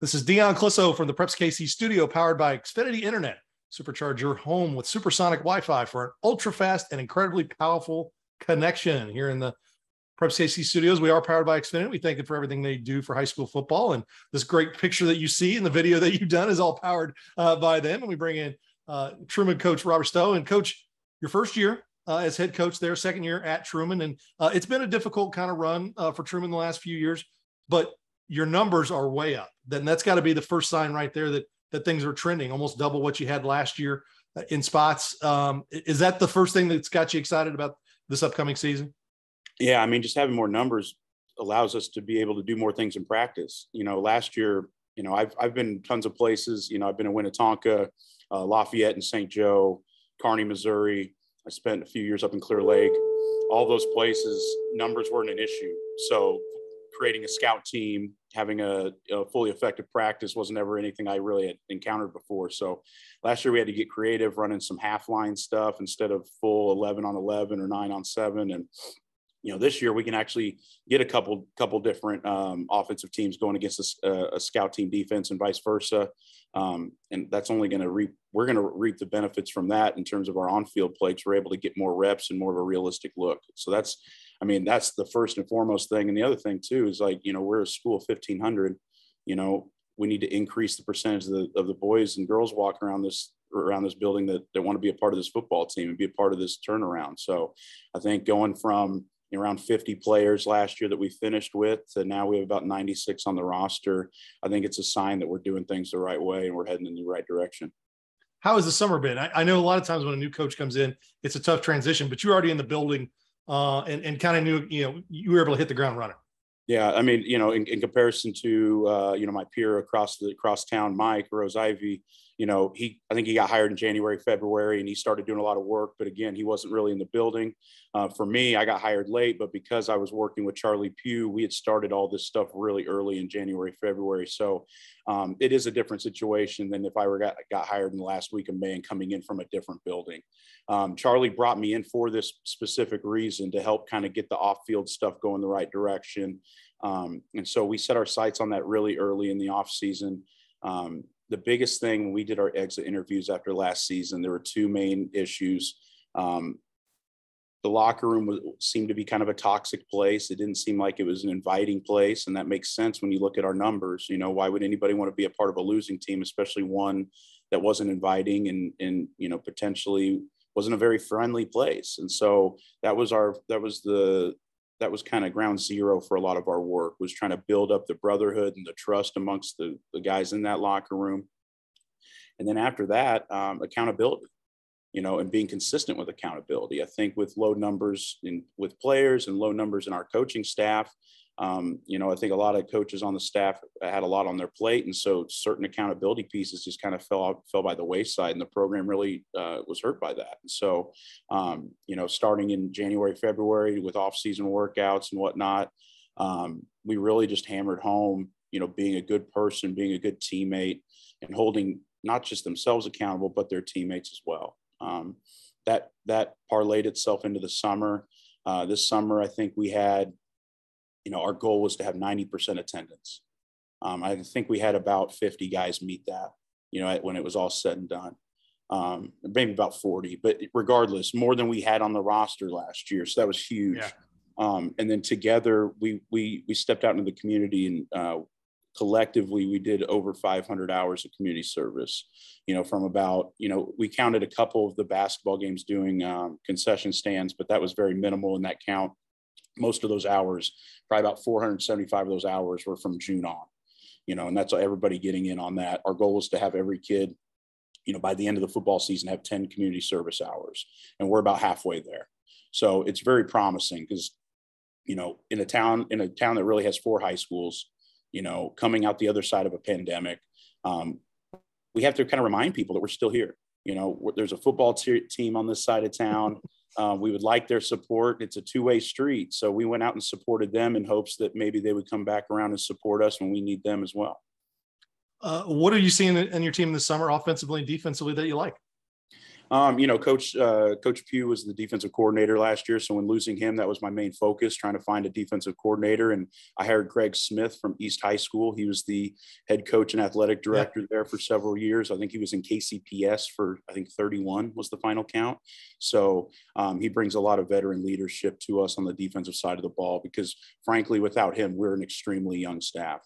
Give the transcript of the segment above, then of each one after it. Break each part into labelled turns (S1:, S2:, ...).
S1: This is Dion Clisso from the Preps KC studio powered by Xfinity Internet. Supercharge your home with supersonic Wi Fi for an ultra fast and incredibly powerful connection here in the Preps KC studios. We are powered by Xfinity. We thank them for everything they do for high school football. And this great picture that you see in the video that you've done is all powered uh, by them. And we bring in uh, Truman coach Robert Stowe. And coach, your first year uh, as head coach there, second year at Truman. And uh, it's been a difficult kind of run uh, for Truman the last few years, but your numbers are way up. Then that's got to be the first sign right there that that things are trending, almost double what you had last year uh, in spots. Um, is that the first thing that's got you excited about this upcoming season?
S2: Yeah, I mean, just having more numbers allows us to be able to do more things in practice. You know, last year, you know, I've I've been tons of places. You know, I've been in Winnetonka, uh, Lafayette, and St. Joe, Kearney, Missouri. I spent a few years up in Clear Lake. All those places, numbers weren't an issue. So creating a scout team, having a, a, fully effective practice wasn't ever anything I really had encountered before. So last year we had to get creative, running some half line stuff instead of full 11 on 11 or nine on seven. And, you know, this year we can actually get a couple, couple different um, offensive teams going against a, a, scout team defense and vice versa. Um, and that's only going to reap, we're going to reap the benefits from that in terms of our on-field plays. We're able to get more reps and more of a realistic look. So that's, I mean, that's the first and foremost thing. And the other thing too is like, you know, we're a school of 1500, you know, we need to increase the percentage of the, of the boys and girls walking around this around this building that, that want to be a part of this football team and be a part of this turnaround. So I think going from around 50 players last year that we finished with to now we have about 96 on the roster. I think it's a sign that we're doing things the right way and we're heading in the right direction.
S1: How has the summer been? I, I know a lot of times when a new coach comes in, it's a tough transition, but you're already in the building uh, and, and kind of knew, you know, you were able to hit the ground running.
S2: Yeah, I mean, you know, in, in comparison to uh, you know my peer across the across town, Mike Rose-Ivey, you know, he I think he got hired in January, February, and he started doing a lot of work. But again, he wasn't really in the building. Uh, for me, I got hired late, but because I was working with Charlie Pugh, we had started all this stuff really early in January, February. So um, it is a different situation than if I were got, got hired in the last week of May and coming in from a different building. Um, Charlie brought me in for this specific reason to help kind of get the off-field stuff going the right direction. Um, and so we set our sights on that really early in the off season. Um, the biggest thing when we did our exit interviews after last season, there were two main issues. Um, the locker room was, seemed to be kind of a toxic place. It didn't seem like it was an inviting place, and that makes sense when you look at our numbers. You know, why would anybody want to be a part of a losing team, especially one that wasn't inviting and and you know potentially wasn't a very friendly place? And so that was our that was the that was kind of ground zero for a lot of our work was trying to build up the brotherhood and the trust amongst the, the guys in that locker room. And then after that um, accountability you know and being consistent with accountability. I think with low numbers in with players and low numbers in our coaching staff um, you know, I think a lot of coaches on the staff had a lot on their plate, and so certain accountability pieces just kind of fell out, fell by the wayside, and the program really uh, was hurt by that. And so, um, you know, starting in January, February with off-season workouts and whatnot, um, we really just hammered home, you know, being a good person, being a good teammate, and holding not just themselves accountable, but their teammates as well. Um, that that parlayed itself into the summer. Uh, this summer, I think we had you know, our goal was to have 90% attendance. Um, I think we had about 50 guys meet that, you know, when it was all said and done. Um, maybe about 40, but regardless, more than we had on the roster last year. So that was huge. Yeah. Um, and then together we, we, we stepped out into the community and uh, collectively we did over 500 hours of community service you know from about you know we counted a couple of the basketball games doing um, concession stands but that was very minimal in that count most of those hours, probably about 475 of those hours were from June on, you know, and that's everybody getting in on that. Our goal is to have every kid, you know, by the end of the football season, have 10 community service hours. And we're about halfway there. So it's very promising because, you know, in a town, in a town that really has four high schools, you know, coming out the other side of a pandemic, um, we have to kind of remind people that we're still here. You know, there's a football te- team on this side of town. Uh, we would like their support. It's a two way street. So we went out and supported them in hopes that maybe they would come back around and support us when we need them as well.
S1: Uh, what are you seeing in your team this summer, offensively and defensively, that you like?
S2: Um, you know, Coach uh, Coach Pugh was the defensive coordinator last year, so when losing him, that was my main focus, trying to find a defensive coordinator. And I hired Greg Smith from East High School. He was the head coach and athletic director yeah. there for several years. I think he was in KCPS for I think 31 was the final count. So um, he brings a lot of veteran leadership to us on the defensive side of the ball because, frankly, without him, we're an extremely young staff.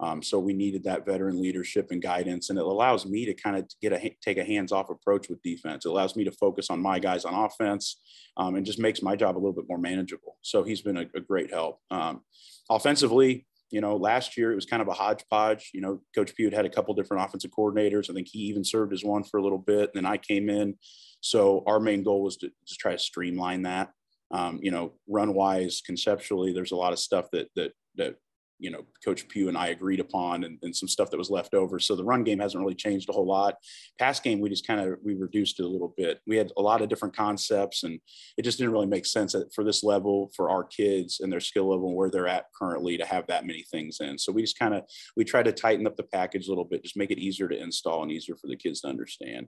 S2: Um, so we needed that veteran leadership and guidance, and it allows me to kind of get a take a hands-off approach with defense. It allows me to focus on my guys on offense, um, and just makes my job a little bit more manageable. So he's been a, a great help. Um, offensively, you know, last year it was kind of a hodgepodge. You know, Coach Pugh had a couple different offensive coordinators. I think he even served as one for a little bit. And then I came in. So our main goal was to just try to streamline that. Um, you know, run wise, conceptually, there's a lot of stuff that that that you know coach pugh and i agreed upon and, and, some stuff that was left over. So the run game hasn't really changed a whole lot. Pass game we just kind of we reduced it a little bit. We had a lot of different concepts and it just didn't really make sense for this level for our kids and their skill level and where they're at currently to have that many things in. So we just kind of we try to tighten up the package a little bit just make it easier to install and easier for the kids to understand.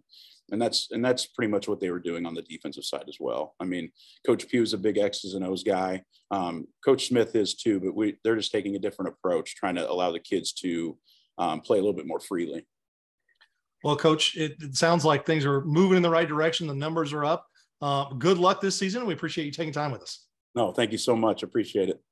S2: And that's and that's pretty much what they were doing on the defensive side as well. I mean, Coach Pugh is a big X's and O's guy. Um, Coach Smith is too, but we they're just taking a different approach, trying to allow the kids to um, play a little bit more freely.
S1: Well, Coach, it, it, sounds like things are moving in the right direction. The numbers are up. Uh, good luck this season. We appreciate you taking time with us.
S2: No, thank you so much. Appreciate it.